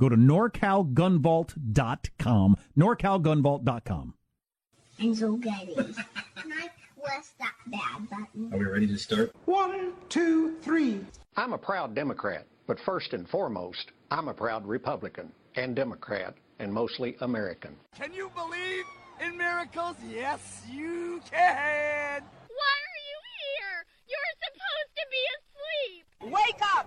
Go to norcalgunvault.com. norcalgunvault.com. Angel Getty. Can I press that bad button? Are we ready to start? One, two, three. I'm a proud Democrat, but first and foremost, I'm a proud Republican and Democrat and mostly American. Can you believe in miracles? Yes, you can. Why are you here? You're supposed to be asleep. Wake up!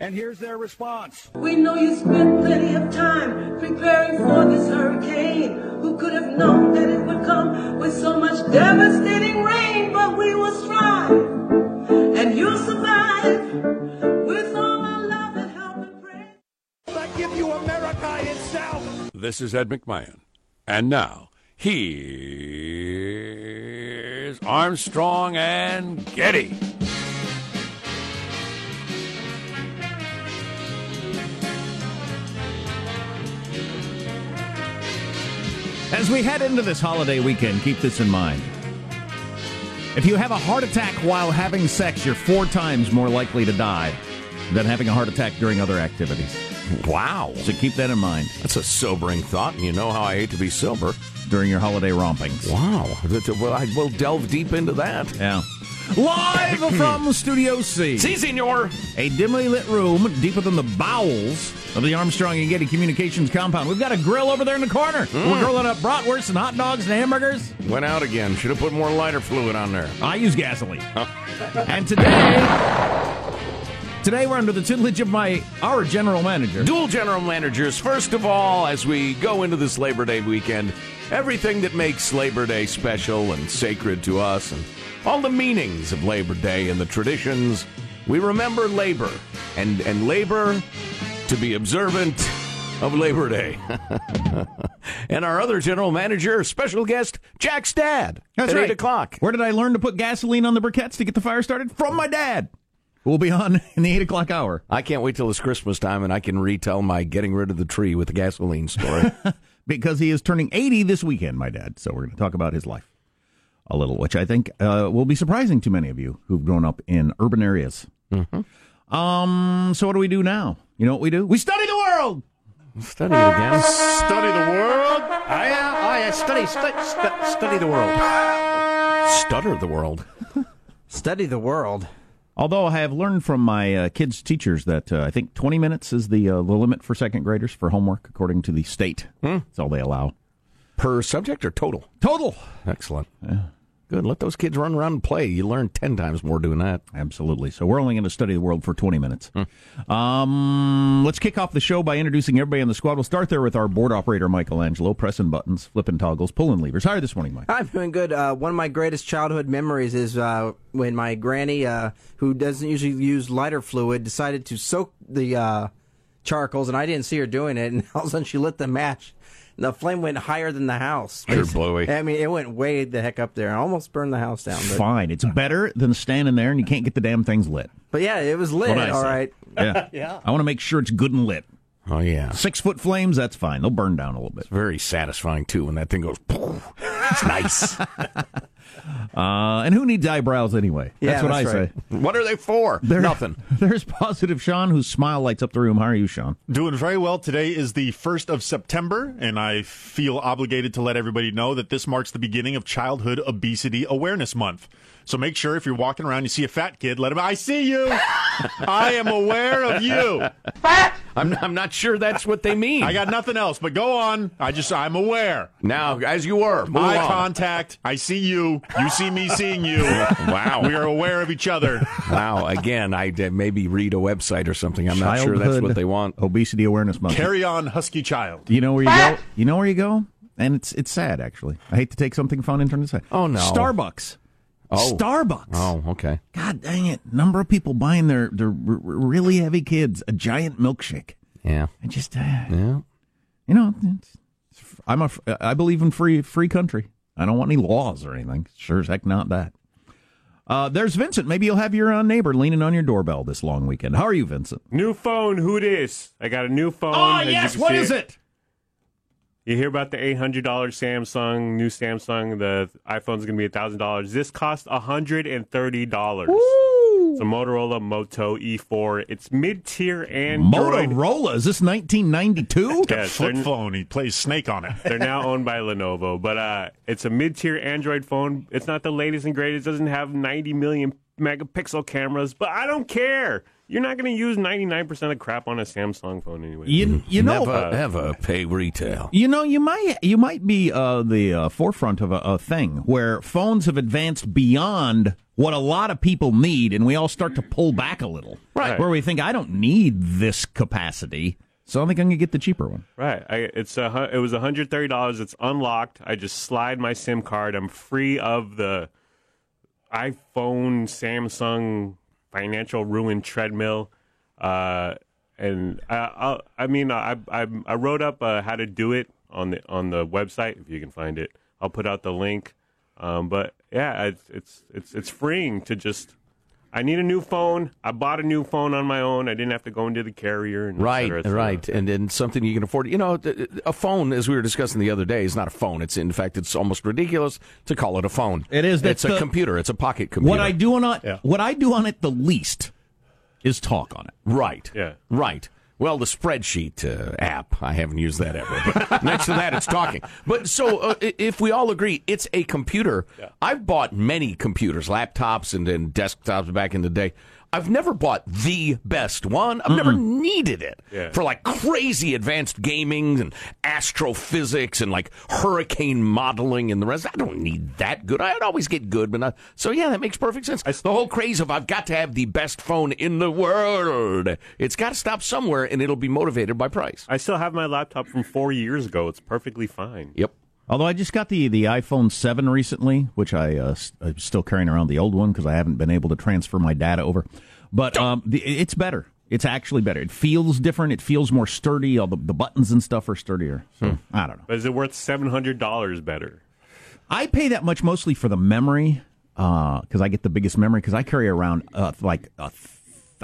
And here's their response. We know you spent plenty of time preparing for this hurricane. Who could have known that it would come with so much devastating rain? But we will strive, and you'll survive with all our love and help and praise. I give you America itself. This is Ed McMahon. And now, here's Armstrong and Getty. As we head into this holiday weekend, keep this in mind. If you have a heart attack while having sex, you're four times more likely to die than having a heart attack during other activities. Wow. So keep that in mind. That's a sobering thought, and you know how I hate to be sober. During your holiday rompings. Wow. Well, I will delve deep into that. Yeah. Live from Studio C. Si, senor. A dimly lit room deeper than the bowels of the Armstrong and Getty Communications compound. We've got a grill over there in the corner. Mm. We're grilling up bratwurst and hot dogs and hamburgers. Went out again. Should have put more lighter fluid on there. I use gasoline. and today. Today we're under the tutelage of my our general manager. Dual general managers. First of all, as we go into this Labor Day weekend, everything that makes Labor Day special and sacred to us and all the meanings of Labor Day and the traditions, we remember labor and and labor to be observant of Labor Day. and our other general manager, special guest, Jack's dad. That's at right. 8 o'clock. Where did I learn to put gasoline on the briquettes to get the fire started? From my dad. We'll be on in the 8 o'clock hour. I can't wait till it's Christmas time and I can retell my getting rid of the tree with the gasoline story. because he is turning 80 this weekend, my dad. So we're going to talk about his life a little, which I think uh, will be surprising to many of you who've grown up in urban areas. Mm-hmm. Um. So what do we do now? You know what we do? We study the world. Study it again. Study the world. I, uh, I study, stu- stu- study the world. Stutter the world. Study the world. Although I have learned from my uh, kids' teachers that uh, I think 20 minutes is the uh, the limit for second graders for homework, according to the state. Hmm. That's all they allow. Per subject or total? Total. Excellent. Yeah. Good. Let those kids run around and play. You learn 10 times more doing that. Absolutely. So we're only going to study the world for 20 minutes. Hmm. Um, let's kick off the show by introducing everybody on the squad. We'll start there with our board operator, Michelangelo, pressing buttons, flipping toggles, pulling levers. How are you this morning, Mike? I'm doing good. Uh, one of my greatest childhood memories is uh, when my granny, uh, who doesn't usually use lighter fluid, decided to soak the uh, charcoals, and I didn't see her doing it, and all of a sudden she lit the match. The flame went higher than the house. Sure, Bluey. I mean, it went way the heck up there and almost burned the house down. But, Fine. It's better than standing there and you can't get the damn things lit. but yeah, it was lit. What I All say. right. Yeah. Yeah. I want to make sure it's good and lit. Oh yeah, Six foot flames, that's fine. They'll burn down a little bit. very satisfying too when that thing goes. poof. It's nice. Uh, and who needs eyebrows anyway? Yeah, That's what that's I right. say. what are they for? There- Nothing. There's positive Sean, whose smile lights up the room. How are you, Sean? Doing very well. Today is the 1st of September, and I feel obligated to let everybody know that this marks the beginning of Childhood Obesity Awareness Month. So make sure if you're walking around, you see a fat kid, let him, I see you. I am aware of you. Fat. I'm, I'm not sure that's what they mean. I got nothing else, but go on. I just, I'm aware. now, as you were. Move Eye on. contact. I see you. You see me seeing you. Wow. We are aware of each other. Wow. Again, I would maybe read a website or something. I'm not sure that's what they want. Obesity Awareness Month. Carry on, husky child. You know where you go? You know where you go? And it's it's sad actually. I hate to take something fun and turn it sad. Oh, no. Starbucks. Oh. Starbucks. Oh, okay. God dang it! Number of people buying their their r- r- really heavy kids a giant milkshake. Yeah. I just uh, Yeah. you know it's, it's- I'm a f- I believe in free free country. I don't want any laws or anything. Sure as heck not that. Uh, there's Vincent. Maybe you'll have your uh, neighbor leaning on your doorbell this long weekend. How are you, Vincent? New phone, who this? I got a new phone. Oh yes, can what it? You hear about the eight hundred dollars Samsung, new Samsung. The iPhone's gonna be thousand dollars. This cost hundred and thirty dollars. It's a Motorola Moto E4. It's mid-tier Android. Motorola. Is this 1992? Yes, Flip phone. He plays Snake on it. They're now owned by Lenovo, but uh, it's a mid-tier Android phone. It's not the latest and greatest. It doesn't have 90 million megapixel cameras, but I don't care. You're not going to use 99% of crap on a Samsung phone anyway. You, you know, Never, uh, ever pay retail. You know, you might you might be uh, the uh, forefront of a, a thing where phones have advanced beyond what a lot of people need, and we all start to pull back a little. Right. Where we think, I don't need this capacity, so I think I'm going to get the cheaper one. Right. I, it's a, it was $130. It's unlocked. I just slide my SIM card. I'm free of the iPhone, Samsung financial ruin treadmill. Uh, and I, I, I mean, I, I, I wrote up uh, how to do it on the on the website if you can find it. I'll put out the link. Um, but yeah, it's it's it's it's freeing to just. I need a new phone. I bought a new phone on my own. I didn't have to go into the carrier and et Right, cetera, et cetera. right, and then something you can afford. You know, a phone, as we were discussing the other day, is not a phone. It's in fact, it's almost ridiculous to call it a phone. It is. It's a the- computer. It's a pocket computer. What I do on it, what I do on it the least is talk on it. Right. Yeah. Right. Well, the spreadsheet uh, app, I haven't used that ever. But next to that, it's talking. But so uh, if we all agree it's a computer, I've bought many computers, laptops and, and desktops back in the day. I've never bought the best one. I've never needed it Yeah. for like crazy advanced gaming and astrophysics and like hurricane modeling and the rest. I don't need that good. I'd always get good, but not. So yeah, that makes perfect sense. the whole craze of I've got to have the best phone in the world. It's got to stop somewhere, and it'll be motivated by price. I still have my laptop from four years ago. It's perfectly fine. Yep. Although I just got the, the iPhone 7 recently, which I, uh, I'm still carrying around the old one because I haven't been able to transfer my data over. But um, the, it's better. It's actually better. It feels different. It feels more sturdy. All the, the buttons and stuff are sturdier. So I don't know. But is it worth seven hundred dollars better? I pay that much mostly for the memory because I get the biggest memory because I carry around uh, like a th-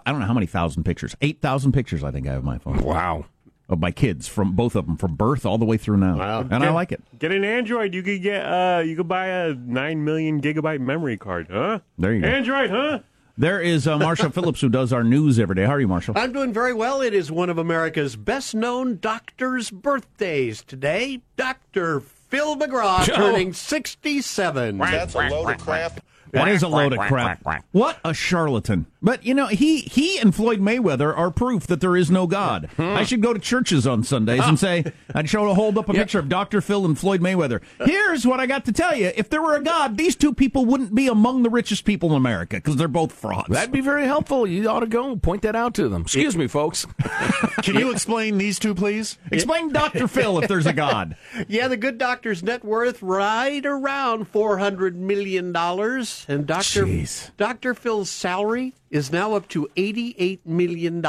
I don't know how many thousand pictures. Eight thousand pictures I think I have on my phone. Wow. Of my kids from both of them from birth all the way through now. Wow. And I like it. Get an Android. You could get uh, you could buy a nine million gigabyte memory card, huh? There you go. Android, huh? There is uh, Marshall Phillips who does our news every day. How are you, Marshall? I'm doing very well. It is one of America's best known doctors' birthdays today. Dr. Phil McGraw Joe. turning 67. That's a load of crap. That is a load of crap. What a charlatan. But, you know, he, he and Floyd Mayweather are proof that there is no God. Hmm. I should go to churches on Sundays and ah. say, I'd show to hold up a picture of Dr. Phil and Floyd Mayweather. Here's what I got to tell you. If there were a God, these two people wouldn't be among the richest people in America because they're both frauds. That'd be very helpful. You ought to go point that out to them. Excuse me, folks. Can you explain these two, please? Explain Dr. Phil if there's a God. Yeah, the good doctor's net worth right around $400 million. And Dr. Jeez. Dr. Phil's salary is now up to $88 million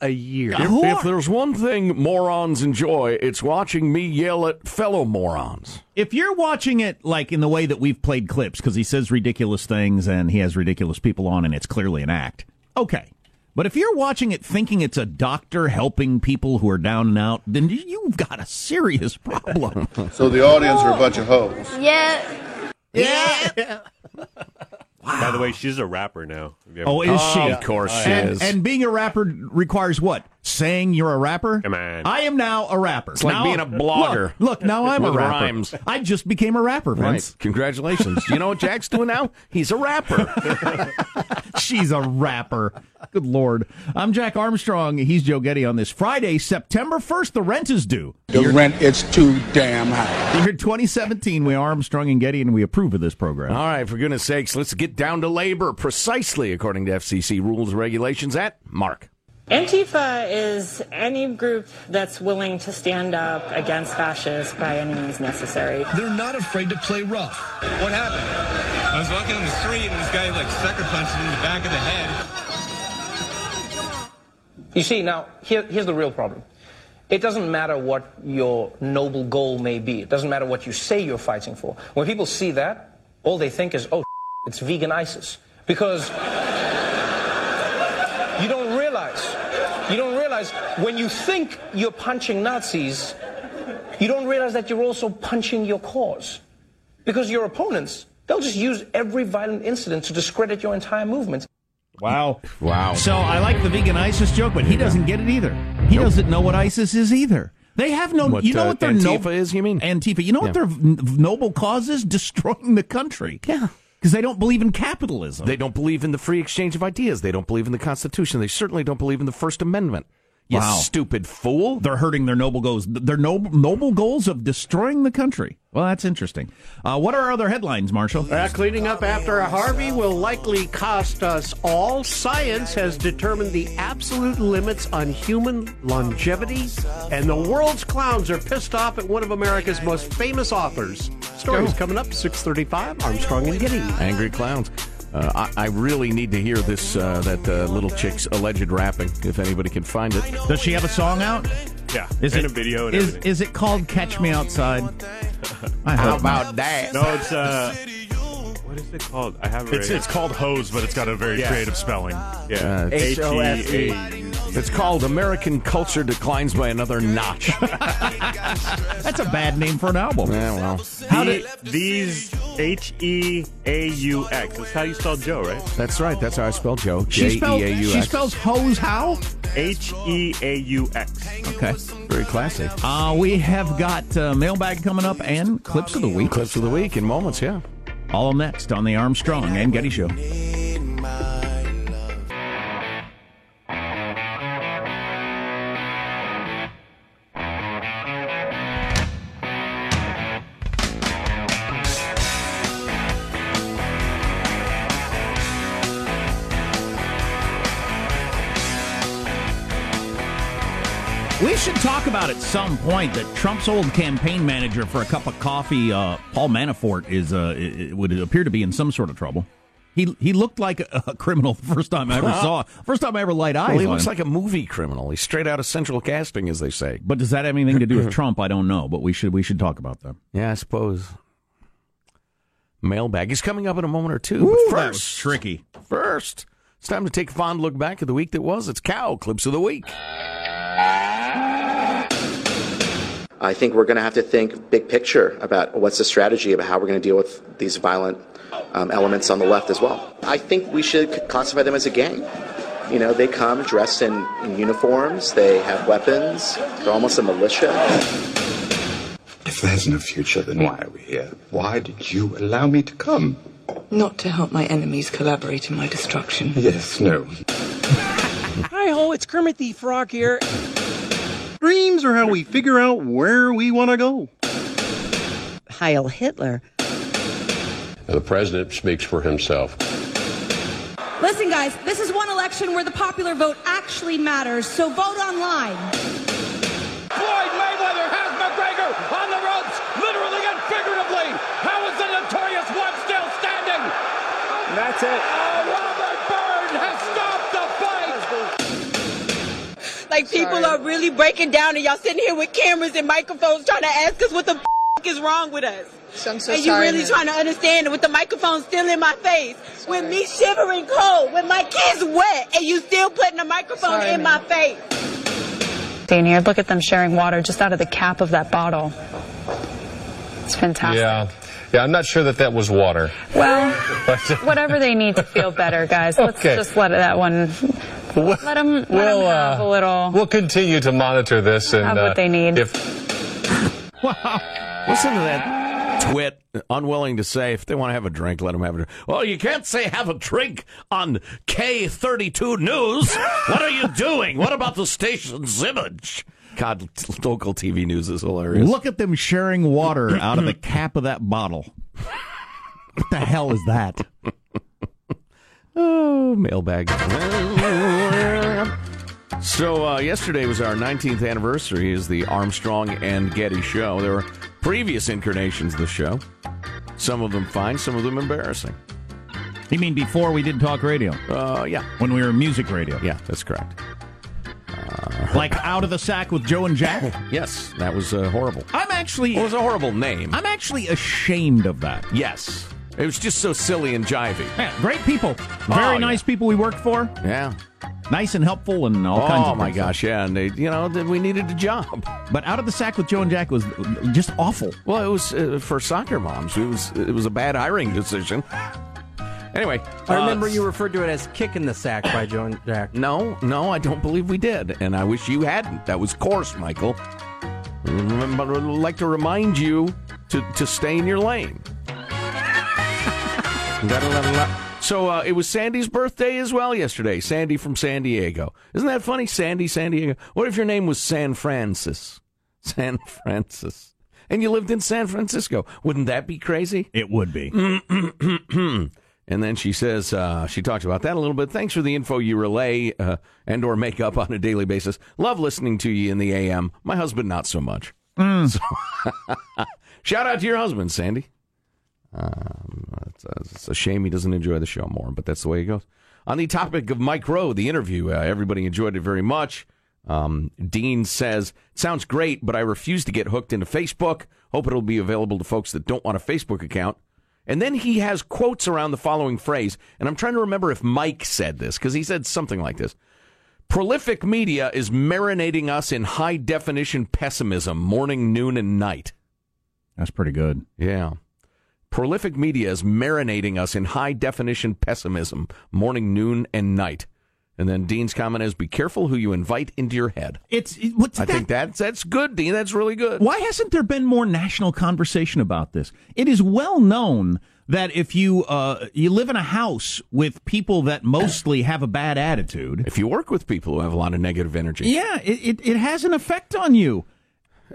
a year. If, if there's one thing morons enjoy, it's watching me yell at fellow morons. If you're watching it like in the way that we've played clips, because he says ridiculous things and he has ridiculous people on and it's clearly an act, okay. But if you're watching it thinking it's a doctor helping people who are down and out, then you've got a serious problem. So the audience are a bunch of hoes. Yeah. Yeah. By the way, she's a rapper now. Have you ever- Oh, is she? Of course she and, is. And being a rapper requires what? Saying you're a rapper? Come on. I am now a rapper. It's like Now- being a blogger. Look, look, now I'm a rapper. rhymes. I just became a rapper, Vince. Right. Congratulations. Do you know what Jack's doing now? He's a rapper. She's a rapper. Good Lord. I'm Jack Armstrong. He's Joe Getty on this Friday, September 1st. The rent is due. The rent is too damn high. Year 2017. We are Armstrong and Getty, and we approve of this program. All right, for goodness sakes, let's get down to labor precisely according to FCC rules and regulations at Mark. Antifa is any group that's willing to stand up against fascists by any means necessary. They're not afraid to play rough. What happened? I was walking on the street and this guy like sucker punched me in the back of the head. You see, now, here, here's the real problem. It doesn't matter what your noble goal may be. It doesn't matter what you say you're fighting for. When people see that, all they think is, oh, it's vegan ISIS. Because you don't realize, you don't realize when you think you're punching Nazis, you don't realize that you're also punching your cause. Because your opponents, they'll just use every violent incident to discredit your entire movement. Wow. Wow. So I like the vegan ISIS joke, but he doesn't get it either. He doesn't know what ISIS is either. They have no. What, you know uh, what their Antifa no- is, you mean? Antifa. You know what their noble cause is? Destroying the country. Yeah. Because they don't believe in capitalism. They don't believe in the free exchange of ideas. They don't believe in the Constitution. They certainly don't believe in the First Amendment. You Wow. stupid fool. They're hurting their noble goals. Their noble, noble goals of destroying the country. Well, that's interesting. Uh, what are our other headlines, Marshall? Uh, cleaning up after Harvey will likely cost us all. Science has determined the absolute limits on human longevity, and the world's clowns are pissed off at one of America's most famous authors. Stories coming up 6:35. Armstrong and Getty. Angry clowns. Uh, I, I really need to hear this uh, that uh, little chick's alleged rapping. If anybody can find it. Does she have a song out? Yeah, Is and it a video and is, everything. is it called "Catch Me Outside"? I How about that? No, it's uh, what is it called? I have it. It's it's called hose, but it's got a very Yeah. creative spelling. yeah. H H-O-S-E. E A. It's called American Culture Declines by Another Notch. That's a bad name for an album. yeah, well, How did- these H E A U X. That's how you spell Joe, right? that's right. That's how I spell Joe. She J spells E A U she X. spells hose how? H E A U X. Okay. Very classic. Uh, we have got uh, mailbag coming up and clips of the week. Clips of the week in moments. Yeah. All next on the Armstrong and Getty Show. Some point that Trump's old campaign manager for a cup of coffee, uh, Paul Manafort, is uh, would appear to be in some sort of trouble. He he looked like a, a criminal the first time I ever saw. First time I ever laid eyes Well, he looks him. like a movie criminal. He's straight out of central casting, as they say. But does that have anything to do with Trump? I don't know. But we should we should talk about that. Yeah, I suppose. Mailbag is coming up in a moment or two. Ooh, first, tricky. First, it's time to take a fond look back at the week that was. It's Cow Clips of the Week. I think we're going to have to think big picture about what's the strategy about how we're going to deal with these violent um, elements on the left as well. I think we should classify them as a gang. You know, they come dressed in, in uniforms, they have weapons, they're almost a militia. If there's no future, then why are we here? Why did you allow me to come? Not to help my enemies collaborate in my destruction. Yes, no. Hi ho, it's Kermit the Frog here. Dreams are how we figure out where we want to go. Heil Hitler. The president speaks for himself. Listen, guys, this is one election where the popular vote actually matters, so vote online. Floyd Mayweather has McGregor on the ropes, literally and figuratively. How is the notorious one still standing? That's it. Like people are really breaking down, and y'all sitting here with cameras and microphones trying to ask us what the f- is wrong with us. I'm so and you really ma'am. trying to understand it with the microphone still in my face, with me shivering cold, with my kids wet, and you still putting a microphone Sorry, in ma'am. my face. Dean here, look at them sharing water just out of the cap of that bottle. It's fantastic. Yeah. Yeah, I'm not sure that that was water. Well, whatever they need to feel better, guys. Let's Okay. just let that one. Let them, let 'em we'll, have uh, a little. we'll continue to monitor this and Have what uh, they need. If wow, Listen to that twit, unwilling to say if they want to have a drink, let them have a drink. Well, you can't say have a drink on K32 News. What are you doing? What about the station's image? God, local TV news is hilarious. Look at them sharing water out of the cap of that bottle. What the hell is that? Oh, mailbag. so uh, yesterday was our 19th anniversary is the Armstrong and Getty show. There were previous incarnations of the show. Some of them fine, some of them embarrassing. You mean before we did talk radio? Uh, yeah. When we were music radio? Yeah, that's correct. Like Out of the Sack with Joe and Jack? Yes, that was uh, horrible. I'm actually. It was a horrible name. I'm actually ashamed of that. Yes. It was just so silly and jivey. Yeah, great people. Very Oh, nice people we worked for. Yeah. Nice and helpful and all kinds Oh of my things. gosh, yeah, and they, you know, we needed a job. But Out of the Sack with Joe and Jack was just awful. Well, it was uh, for soccer moms. It was it was a bad hiring decision. Anyway, I uh, remember you referred to it as "kick in the sack" by Joe and Jack. No, no, I don't believe we did, and I wish you hadn't. That was coarse, Michael. But I'd like to remind you to to stay in your lane. So uh, it was Sandy's birthday as well yesterday. Sandy from San Diego. Isn't that funny? Sandy, San Diego. What if your name was San Francis? San Francis. And you lived in San Francisco. Wouldn't that be crazy? It would be. and then she says, uh, she talks about that a little bit. Thanks for the info you relay uh, and or make up on a daily basis. Love listening to you in the AM. My husband, not so much. So, shout out to your husband, Sandy. Um, it's, a, it's a shame he doesn't enjoy the show more, but that's the way it goes. On the topic of Mike Rowe, the interview, uh, everybody enjoyed it very much. Um, Dean says, sounds great, but I refuse to get hooked into Facebook. Hope it'll be available to folks that don't want a Facebook account. And then he has quotes around the following phrase, and I'm trying to remember if Mike said this, because he said something like this. Prolific media is marinating us in high definition pessimism, morning, noon, and night. That's pretty good. Yeah. Prolific media is marinating us in high definition pessimism, morning, noon, and night. And then Dean's comment is be careful who you invite into your head. It's what's I that? think that's that's good, Dean. That's really good. Why hasn't there been more national conversation about this? It is well known that if you uh, you live in a house with people that mostly have a bad attitude, If you work with people who have a lot of negative energy, yeah, it, it, it has an effect on you.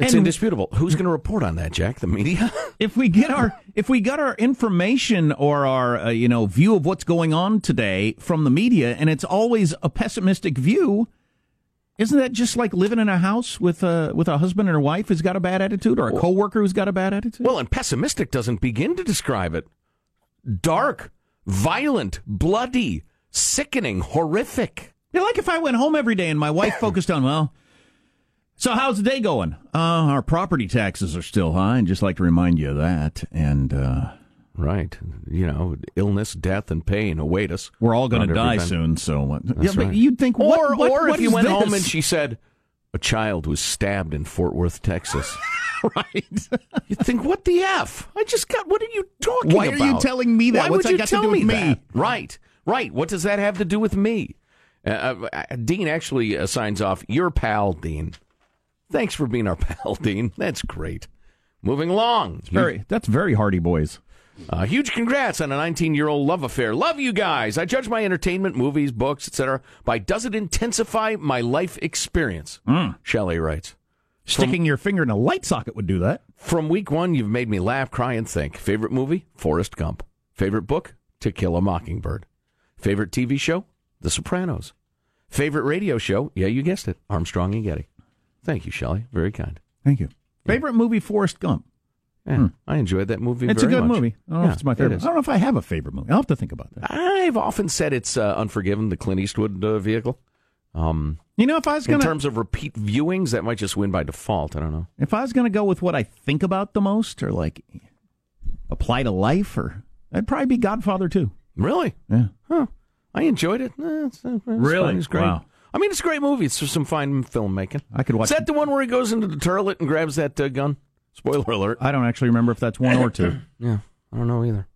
It's And- indisputable. Who's going to report on that, Jack? The media? If we get our if we got our information or our uh, you know view of what's going on today from the media, and it's always a pessimistic view, isn't that just like living in a house with a with a husband and a wife who's got a bad attitude, or a coworker who's got a bad attitude? well, and pessimistic doesn't begin to describe it. Dark, violent, bloody, sickening, horrific. Yeah, like if I went home every day and my wife focused on, well, so how's the day going? Uh, our property taxes are still high, and just like to remind you of that. And uh, Right. You know, illness, death, and pain await us. we're all going to die time. soon. So, what? Yeah, but right. you'd think, or what, what- or what if you went home and she said, a child was stabbed in Fort Worth, Texas. right. you think, what the f? I just got. What are you talking Why about? are you telling me that? Why What's would you got to tell do with me me? that? Right. Right. What does that have to do with me? Uh, uh, Dean actually uh, signs off. Your pal, Dean. Thanks for being our pal, Dean. That's great. Moving along. Very, that's very Hardy Boys. Uh, huge congrats on a 19 year old love affair. Love you guys. I judge my entertainment, movies, books, etc. by does it intensify my life experience? Mm. Shelley writes. Sticking your finger in a light socket would do that. From week one, you've made me laugh, cry, and think. Favorite movie? Forrest Gump. Favorite book? To Kill a Mockingbird. Favorite TV show? The Sopranos. Favorite radio show? Yeah, you guessed it. Armstrong and Getty. Thank you, Shelley. Very kind. Thank you. Favorite movie, Forrest Gump. Yeah, I enjoyed that movie Hmm. It's a good much. movie. I don't know Yeah, if it's my favorite. is. I don't know if I have a favorite movie. I'll have to think about that. I've often said it's uh, Unforgiven, the Clint Eastwood uh, vehicle. Um, you know, if I was in gonna in terms of repeat viewings, that might just win by default. I don't know. if I was gonna go with what I think about the most, or like apply to life, or that'd probably be Godfather two. Really? Yeah. Huh. I enjoyed it. Eh, it's, it's Really? It's great. Wow. I mean, it's a great movie. It's just some fine filmmaking. I could watch. Is that the one where he goes into the turlet and grabs that uh, gun? Spoiler alert. I don't actually remember if that's one or two. Yeah, I don't know either.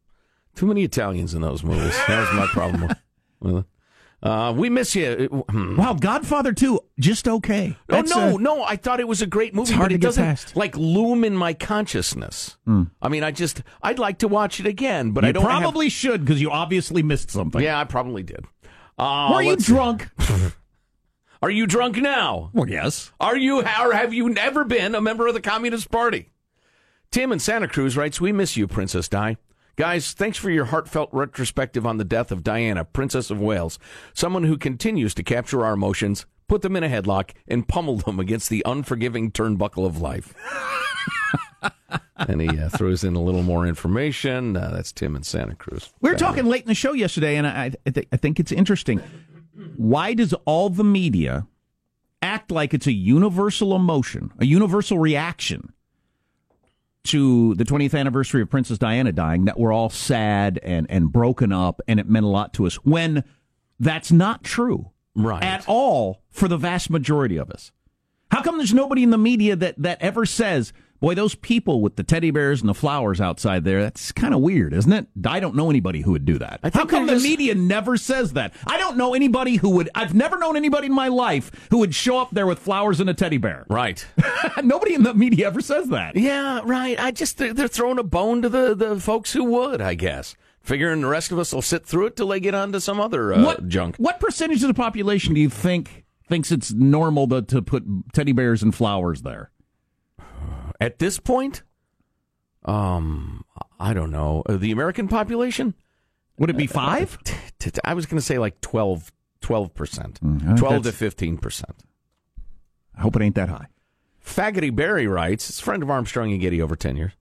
Too many Italians in those movies. That was my problem with. Uh, we miss you. Hmm. Wow, Godfather two, just okay. Oh no, uh, no! I thought it was a great movie, hard but to it get doesn't past. like loom in my consciousness. I mean, I just I'd like to watch it again, but you I don't have- probably should because you obviously missed something. Yeah, I probably did. Uh, Were you drunk? Are you drunk now? Well, yes. Are you, or have you never been a member of the Communist Party? Tim in Santa Cruz writes, We miss you, Princess Di. Guys, thanks for your heartfelt retrospective on the death of Diana, Princess of Wales, someone who continues to capture our emotions, put them in a headlock, and pummel them against the unforgiving turnbuckle of life. and he uh, throws in a little more information. Uh, that's Tim in Santa Cruz. We were talking late in the show yesterday, and I, I, th- I think it's interesting. Why does all the media act like it's a universal emotion, a universal reaction to the 20th anniversary of Princess Diana dying, that we're all sad and, and broken up and it meant a lot to us, when that's not true right. at all for the vast majority of us? How come there's nobody in the media that, that ever says, boy, those people with the teddy bears and the flowers outside there, that's kind of weird, isn't it? I don't know anybody who would do that. How come the just- media never says that? I don't know anybody who would, I've never known anybody in my life who would show up there with flowers and a teddy bear. Right. nobody in the media ever says that. Yeah, right. I just they're, they're throwing a bone to the, the folks who would, I guess. Figuring the rest of us will sit through it till they get on to some other uh, what junk. What percentage of the population do you think thinks it's normal to, to put teddy bears and flowers there? At this point, um, I don't know. Uh, the American population? Would it be five? I was going to say like 12 percent, I think twelve to fifteen percent. I hope it ain't that high. Faggoty Barry writes, it's a friend of Armstrong and Getty over 10 years.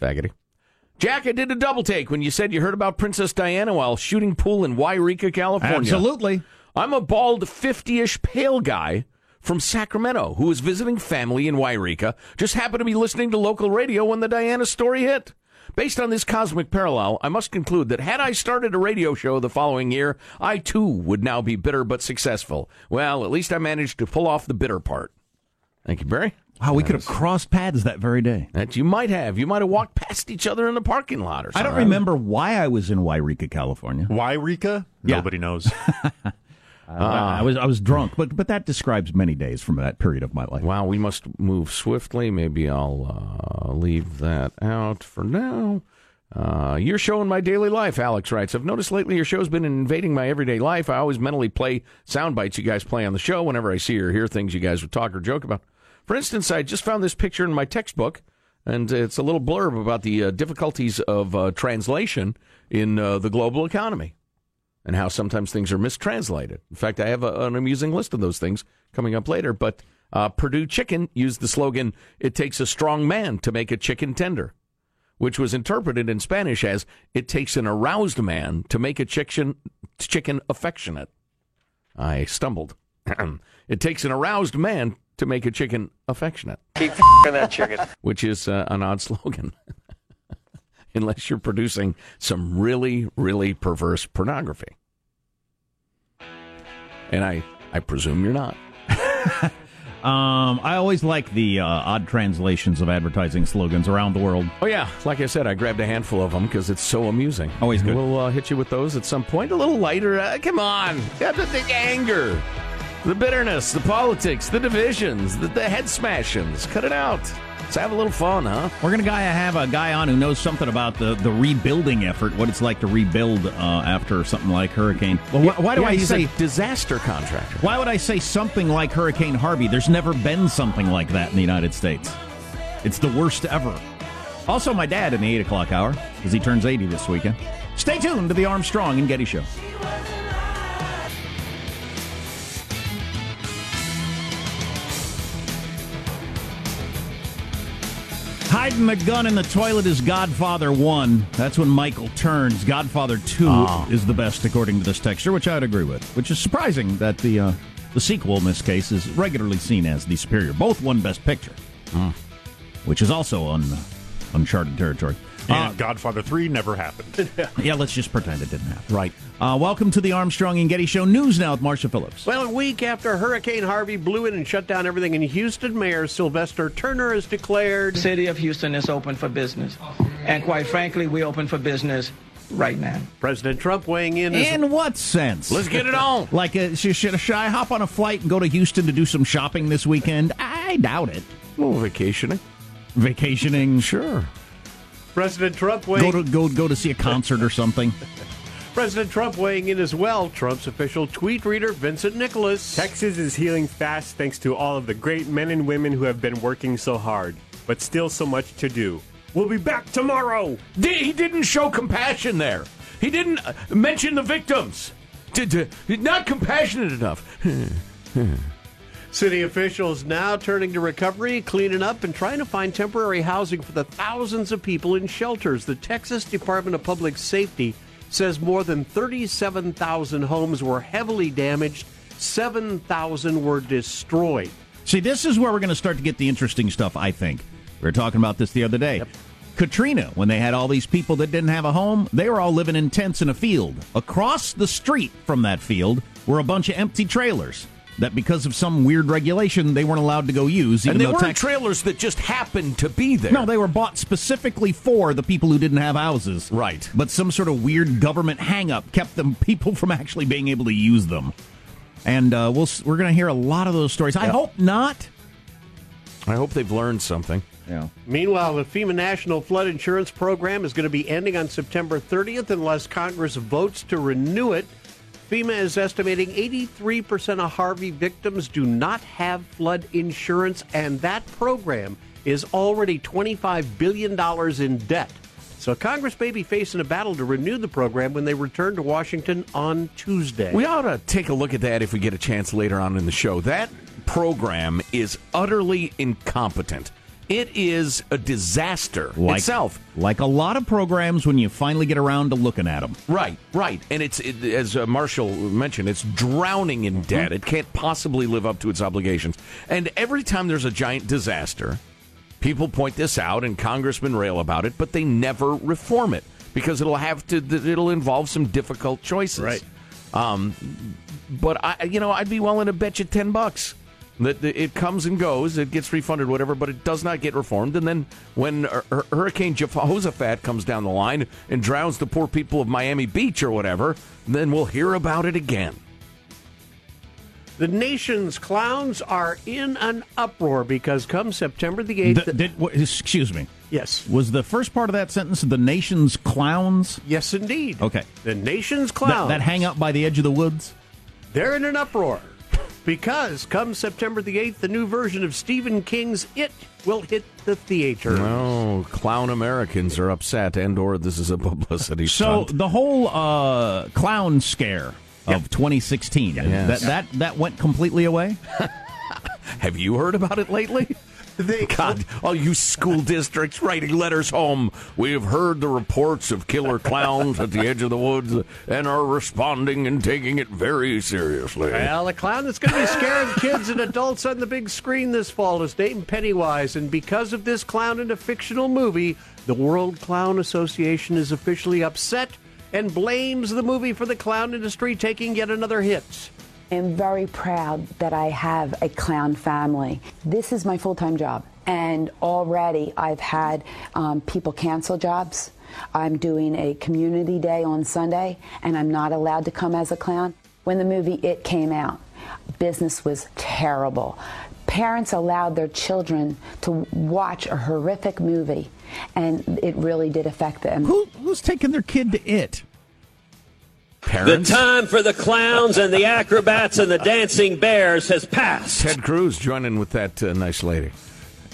Faggoty. Jack, I did a double take when you said you heard about Princess Diana while shooting pool in Yreka, California. Absolutely. I'm a bald 50 ish pale guy from Sacramento who was visiting family in Yreka, just happened to be listening to local radio when the Diana story hit. Based on this cosmic parallel, I must conclude that had I started a radio show the following year, I too would now be bitter but successful. Well, at least I managed to pull off the bitter part. Thank you, Barry. Wow, we could have crossed paths that very day. That you might have. You might have walked past each other in the parking lot or I don't remember why I was in Yreka, California. Yreka? Yeah. Nobody knows. I was I was drunk, but but that describes many days from that period of my life. Wow, we must move swiftly. Maybe I'll uh, leave that out for now. Uh, your show in my daily life, Alex writes. I've noticed lately your show's been invading my everyday life. I always mentally play sound bites you guys play on the show whenever I see or hear things you guys would talk or joke about. For instance, I just found this picture in my textbook, and it's a little blurb about the uh, difficulties of uh, translation in uh, the global economy and how sometimes things are mistranslated. In fact, I have a, an amusing list of those things coming up later. But uh, Perdue Chicken used the slogan, It takes a strong man to make a chicken tender, which was interpreted in Spanish as, It takes an aroused man to make a chicken, chicken affectionate. I stumbled. it takes an aroused man to make a chicken affectionate, Keep that chicken. which is uh, an odd slogan. Unless you're producing some really, really perverse pornography. And I, I presume you're not. Um, I always like the uh, odd translations of advertising slogans around the world. Oh yeah, like I said, I grabbed a handful of them because it's so amusing. Always good. We'll uh, hit you with those at some point. A little lighter. Uh, come on, got the, the anger, the bitterness, the politics, the divisions, the, the head smashings. Cut it out. Let's have a little fun, huh? We're going to have a guy on who knows something about the, the rebuilding effort, what it's like to rebuild uh, after something like hurricane. Well, wh- why do Yeah, I say disaster contractor? Why would I say something like Hurricane Harvey? There's never been something like that in the United States. It's the worst ever. Also, my dad in the 8 o'clock hour, because he turns 80 this weekend. Stay tuned to the Armstrong and Getty Show. Hiding the gun in the toilet is Godfather 1. That's when Michael turns. Godfather 2 Oh. is the best, according to this texture, which I'd agree with. Which is surprising that the uh, The sequel, in this case, is regularly seen as the superior. Both won Best Picture, which is also un, uncharted territory. And Godfather 3 never happened. Yeah, let's just pretend it didn't happen. Right. Uh, welcome to the Armstrong and Getty Show. News now with Marshall Phillips. Well, a week after Hurricane Harvey blew in and shut down everything in Houston, Mayor Sylvester Turner has declared City of Houston is open for business. And quite frankly, we open for business right now. President Trump weighing in. is- In what sense? Let's get it on. Like, uh, should, should, should I hop on a flight and go to Houston to do some shopping this weekend? I doubt it. A little vacationing. Vacationing, Sure. President Trump Go to go go to see a concert or something. President Trump weighing in as well. Trump's official tweet reader, Vincent Nicholas. Texas is healing fast thanks to all of the great men and women who have been working so hard, but still so much to do. We'll be back tomorrow. Di- He didn't show compassion there. He didn't uh, mention the victims. Did, did- not compassionate enough. City officials now turning to recovery, cleaning up, and trying to find temporary housing for the thousands of people in shelters. The Texas Department of Public Safety says more than 37,000 homes were heavily damaged, 7,000 were destroyed. See, this is where we're going to start to get the interesting stuff. I think we were talking about this the other day. Katrina, when they had all these people that didn't have a home, they were all living in tents in a field. Across the street from that field were a bunch of empty trailers that, because of some weird regulation, they weren't allowed to go use. Even and they weren't Tex- trailers that just happened to be there. No, they were bought specifically for the people who didn't have houses. Right. But some sort of weird government hang-up kept them people from actually being able to use them. And uh, we'll, we're going to hear a lot of those stories. I Yep. hope not. I hope they've learned something. Yeah. Meanwhile, the FEMA National Flood Insurance Program is going to be ending on September 30th unless Congress votes to renew it. FEMA is estimating 83% of Harvey victims do not have flood insurance, and that program is already $25 billion in debt. So Congress may be facing a battle to renew the program when they return to Washington on Tuesday. We ought to take a look at that if we get a chance later on in the show. That program is utterly incompetent. It is a disaster Like, itself. Like a lot of programs when you finally get around to looking at them. Right, right, and it's it, as uh, Marshall mentioned, it's drowning in debt. It can't possibly live up to its obligations. And every time there's a giant disaster, people point this out, and congressmen rail about it, but they never reform it because it'll have to. It'll involve some difficult choices. Right. Um, but I, you know, I'd be willing to bet you ten bucks that that it comes and goes, it gets refunded, whatever, but it does not get reformed. And then when Hur- Hur- Hurricane Jehoshaphat comes down the line and drowns the poor people of Miami Beach or whatever, then we'll hear about it again. The nation's clowns are in an uproar because come September the 8th. The- did- what- excuse me. Yes. Was the first part of that sentence the nation's clowns? Yes, indeed. Okay. The nation's That, clowns. that hang out by the edge of the woods? They're in an uproar because come September the 8th, the new version of Stephen King's It will hit the theater. No, clown Americans are upset, and or this is a publicity show. So stunt. the whole uh, clown scare of 2016 Yes. that that that went completely away. Have you heard about it lately? God, all you school districts writing letters home. We have heard the reports of killer clowns at the edge of the woods and are responding and taking it very seriously. Well, the clown that's going to be scaring kids and adults on the big screen this fall is Dayton Pennywise, and because of this clown in a fictional movie, the World Clown Association is officially upset and blames the movie for the clown industry taking yet another hit. I am very proud that I have a clown family. This is my full time job, and already I've had um, people cancel jobs. I'm doing a community day on Sunday, and I'm not allowed to come as a clown. When the movie It came out, business was terrible. Parents allowed their children to watch a horrific movie, and it really did affect them. Who, who's taking their kid to it? Parents? The time for the clowns and the acrobats and the dancing bears has passed. Ted Cruz joining with that uh, nice lady.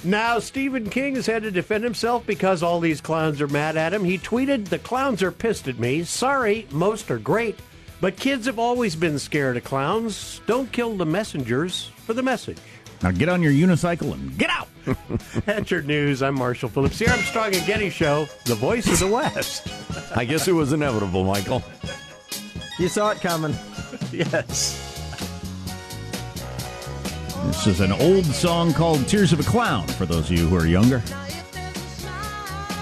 Now, Stephen King has had to defend himself because all these clowns are mad at him. He tweeted, The clowns are pissed at me. Sorry, most are great. But kids have always been scared of clowns. Don't kill the messengers for the message. Now get on your unicycle and get out. That's your news. I'm Marshall Phillips. The Armstrong and Getty Show, the voice of the West. I guess it was inevitable, Michael. You saw it coming. yes. This is an old song called Tears of a Clown for those of you who are younger.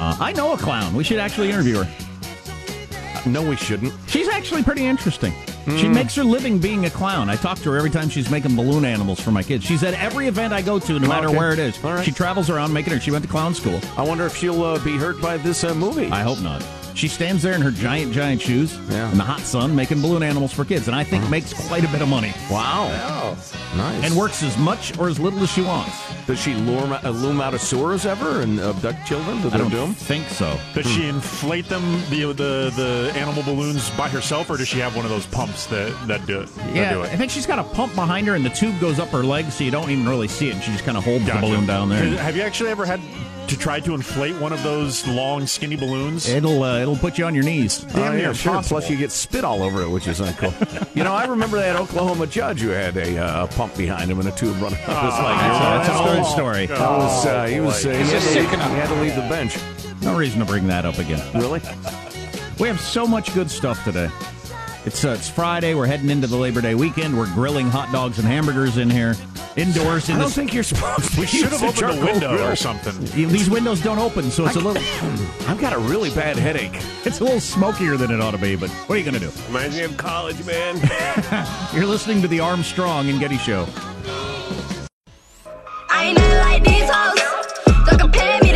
Uh, I know a clown. We should actually interview her. No, we shouldn't. She's actually pretty interesting. She Mm. makes her living being a clown. I talk to her every time she's making balloon animals for my kids. She's at every event I go to, no matter Okay. where it is. All right. She travels around making her. She went to clown school. I wonder if she'll uh, be hurt by this uh, movie. I hope not. She stands there in her giant, giant shoes Yeah. in the hot sun making balloon animals for kids, and I think makes quite a bit of money. Wow. Nice. And works as much or as little as she wants. Does she lure, uh, loom out of sewers ever and abduct children? Do I they don't do 'em? think so. Does she inflate them the the the animal balloons by herself, or does she have one of those pumps that that do it? that Yeah, do I think she's got a pump behind her, and the tube goes up her leg, so you don't even really see it. And she just kind of holds Gotcha. the balloon down there. Have you actually ever had to try to inflate one of those long, skinny balloons? It'll uh, it'll put you on your knees. Damn Oh, near yeah, sure. impossible. Plus, you get spit all over it, which is uncool. you know, I remember that Oklahoma judge who had a, uh, pump behind him and a tube running up his leg. that's, Oh, that's an oh, old story. That was, uh, he was, uh, he, had is to sick leave, he had to leave the bench. No reason to bring that up again. Really? We have so much good stuff today. It's uh, it's Friday. We're heading into the Labor Day weekend. We're grilling hot dogs and hamburgers in here, indoors. In I don't this, think you're supposed to. We should have use a opened the window grill. or something. these windows don't open, so it's a little I've got a really bad headache. it's a little smokier than it ought to be. But what are you going to do? Reminds me of college, man. You're listening to the Armstrong and Getty Show. I ain't like these hoes. Don't compare me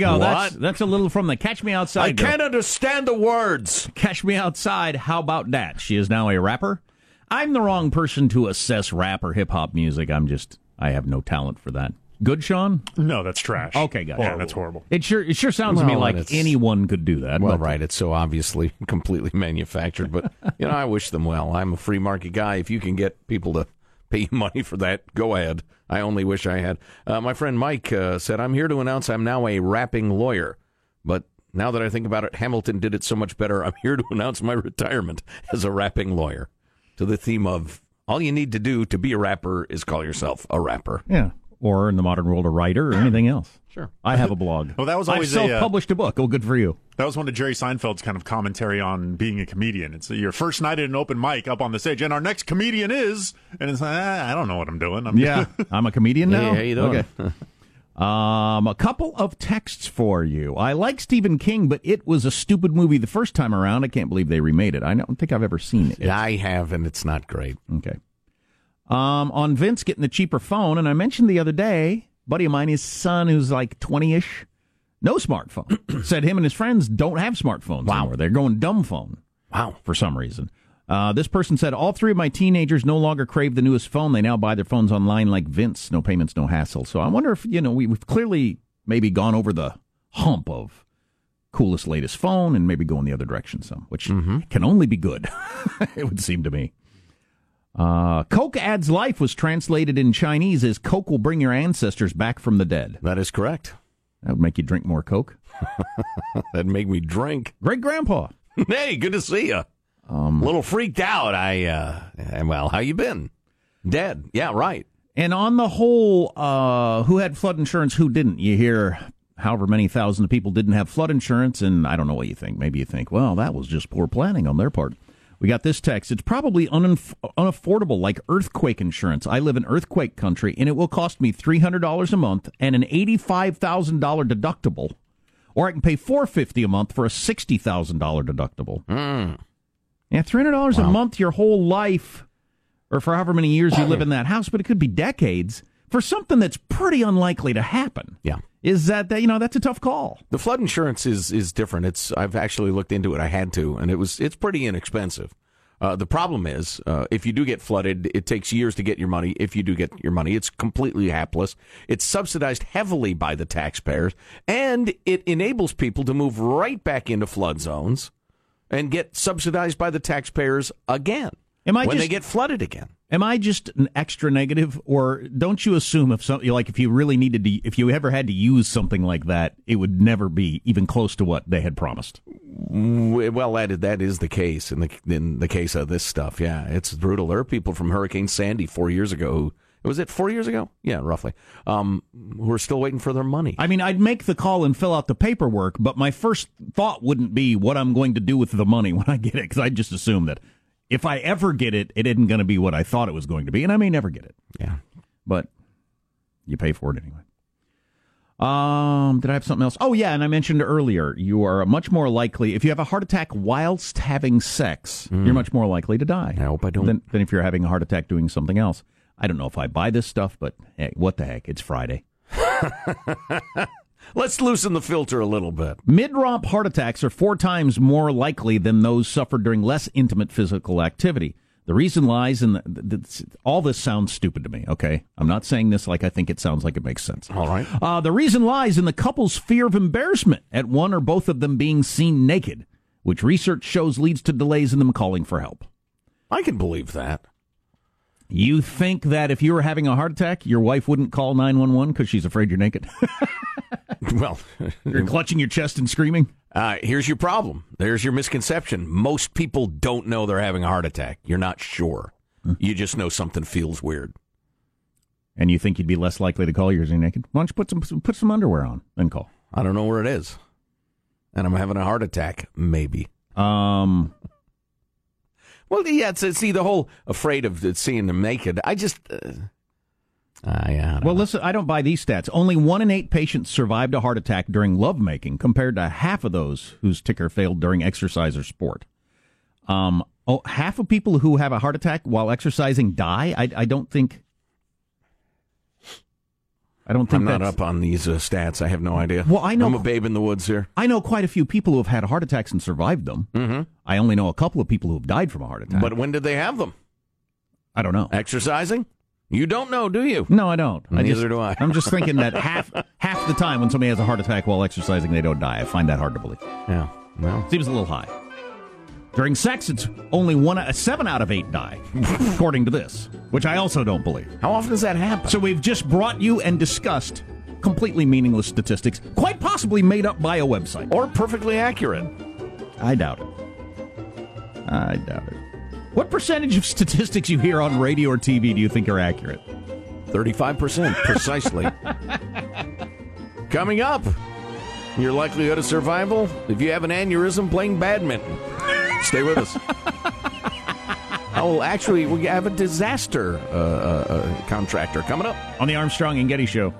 go. That's What? that's a little from the Catch Me Outside. I girl. can't understand the words. Catch Me Outside. How about that? She is now a rapper. I'm the wrong person to assess rap or hip hop music. I'm just I have no talent for that. Good, Sean. No, that's trash. Okay, gotcha. Yeah, that's horrible. It sure it sure sounds to me Well, like it's- anyone could do that. Well, but- right. It's so obviously completely manufactured, but you know, I wish them well. I'm a free market guy. If you can get people to pay you money for that, go ahead. I only wish I had. Uh, my friend Mike uh, said, "I'm here to announce I'm now a rapping lawyer." But now that I think about it, Hamilton did it so much better. I'm here to announce my retirement as a rapping lawyer. To the theme of all you need to do to be a rapper is call yourself a rapper. Yeah. Or in the modern world, a writer or anything else. Sure. I have a blog. Well, that was I've always a, uh, self-published a book. Oh, good for you. That was one of Jerry Seinfeld's kind of commentary on being a comedian. It's your first night at an open mic up on the stage, and our next comedian is, and it's like, ah, I don't know what I'm doing. I'm Yeah, I'm a comedian now. Hey, how you doing? Okay. Um, a couple of texts for you. I like Stephen King, but it was a stupid movie the first time around. I can't believe they remade it. I don't think I've ever seen it. I have, and it's not great. Okay. Um, on Vince getting the cheaper phone, and I mentioned the other day, buddy of mine, his son, who's like 20 ish, no smartphone, said him and his friends don't have smartphones wow. anymore. They're going dumb phone. Wow. For some reason. Uh, this person said all three of my teenagers no longer crave the newest phone. They now buy their phones online like Vince. No payments, no hassle. So I wonder if, you know, we, we've clearly maybe gone over the hump of coolest, latest phone and maybe going the other direction some, which can only be good, it would seem to me. Uh, Coke adds life was translated in Chinese as Coke will bring your ancestors back from the dead. That is correct. That would make you drink more Coke. That'd make me drink. Great grandpa. hey, good to see you. Um, a little freaked out. I, uh, well, how you been? Dead. Yeah, right. And on the whole, uh, who had flood insurance, who didn't? You hear however many thousand of people didn't have flood insurance, and I don't know what you think. Maybe you think, well, that was just poor planning on their part. We got this text. It's probably unaff- unaffordable, like earthquake insurance. I live in earthquake country, and it will cost me $300 a month and an $85,000 deductible, or I can pay 450 a month for a $60,000 deductible. Mm. Yeah, $300 a month your whole life, or for however many years you live in that house, but it could be decades for something that's pretty unlikely to happen. Yeah. Is that, that you know, that's a tough call. The flood insurance is is different. It's I've actually looked into it. I had to, and it was it's pretty inexpensive. Uh, the problem is, uh, if you do get flooded, it takes years to get your money. If you do get your money, it's completely hapless. It's subsidized heavily by the taxpayers, and it enables people to move right back into flood zones and get subsidized by the taxpayers again Am I when just- they get flooded again. Am I just an extra negative, or don't you assume if something like if you really needed to, if you ever had to use something like that, it would never be even close to what they had promised? Well, that that is the case in the in the case of this stuff. Yeah, it's brutal. There are people from Hurricane Sandy four years ago. Who, was it four years ago? Yeah, roughly. Um, who are still waiting for their money. I mean, I'd make the call and fill out the paperwork, but my first thought wouldn't be what I'm going to do with the money when I get it, because I'd just assume that if I ever get it, it isn't going to be what I thought it was going to be, and I may never get it. Yeah, but you pay for it anyway. Um, did I have something else? Oh yeah, and I mentioned earlier, you are much more likely if you have a heart attack whilst having sex, you're much more likely to die. I hope I don't. Than, than if you're having a heart attack doing something else. I don't know if I buy this stuff, but hey, what the heck? It's Friday. Let's loosen the filter a little bit. Mid romp heart attacks are four times more likely than those suffered during less intimate physical activity. The reason lies in the, the, the, all this sounds stupid to me. Okay, I'm not saying this like I think it sounds like it makes sense. All right. Uh, the reason lies in the couple's fear of embarrassment at one or both of them being seen naked, which research shows leads to delays in them calling for help. I can believe that. You think that if you were having a heart attack, your wife wouldn't call 911 because she's afraid you're naked? well, you're clutching your chest and screaming? Uh, here's your problem. There's your misconception. Most people don't know they're having a heart attack. You're not sure. You just know something feels weird. And you think you'd be less likely to call yours naked? Why don't you put some put some underwear on and call? I don't know where it is, and I'm having a heart attack. Maybe. Um. Well, yeah. It's, see the whole afraid of seeing them naked. I just. Uh, Uh, well, listen, I don't buy these stats. Only one in eight patients survived a heart attack during lovemaking, compared to half of those whose ticker failed during exercise or sport. Um, oh, half of people who have a heart attack while exercising die. I, I don't think. I don't think I'm not up on these uh, stats. I have no idea. Well, I know- I'm a babe in the woods here. I know quite a few people who have had heart attacks and survived them. Mm-hmm. I only know a couple of people who have died from a heart attack. But when did they have them? I don't know. Exercising? You don't know, do you? No, I don't. I Neither just, do I. I'm just thinking that half half the time when somebody has a heart attack while exercising, they don't die. I find that hard to believe. Yeah, well, seems a little high. During sex, it's only one, a seven out of eight die, according to this, which I also don't believe. How often does that happen? So we've just brought you and discussed completely meaningless statistics, quite possibly made up by a website, or perfectly accurate. I doubt it. I doubt it. What percentage of statistics you hear on radio or TV do you think are accurate? 35%, precisely. Coming up, your likelihood of survival if you have an aneurysm playing badminton. Stay with us. oh, actually, we have a disaster uh, uh, uh, contractor coming up on the Armstrong and Getty Show.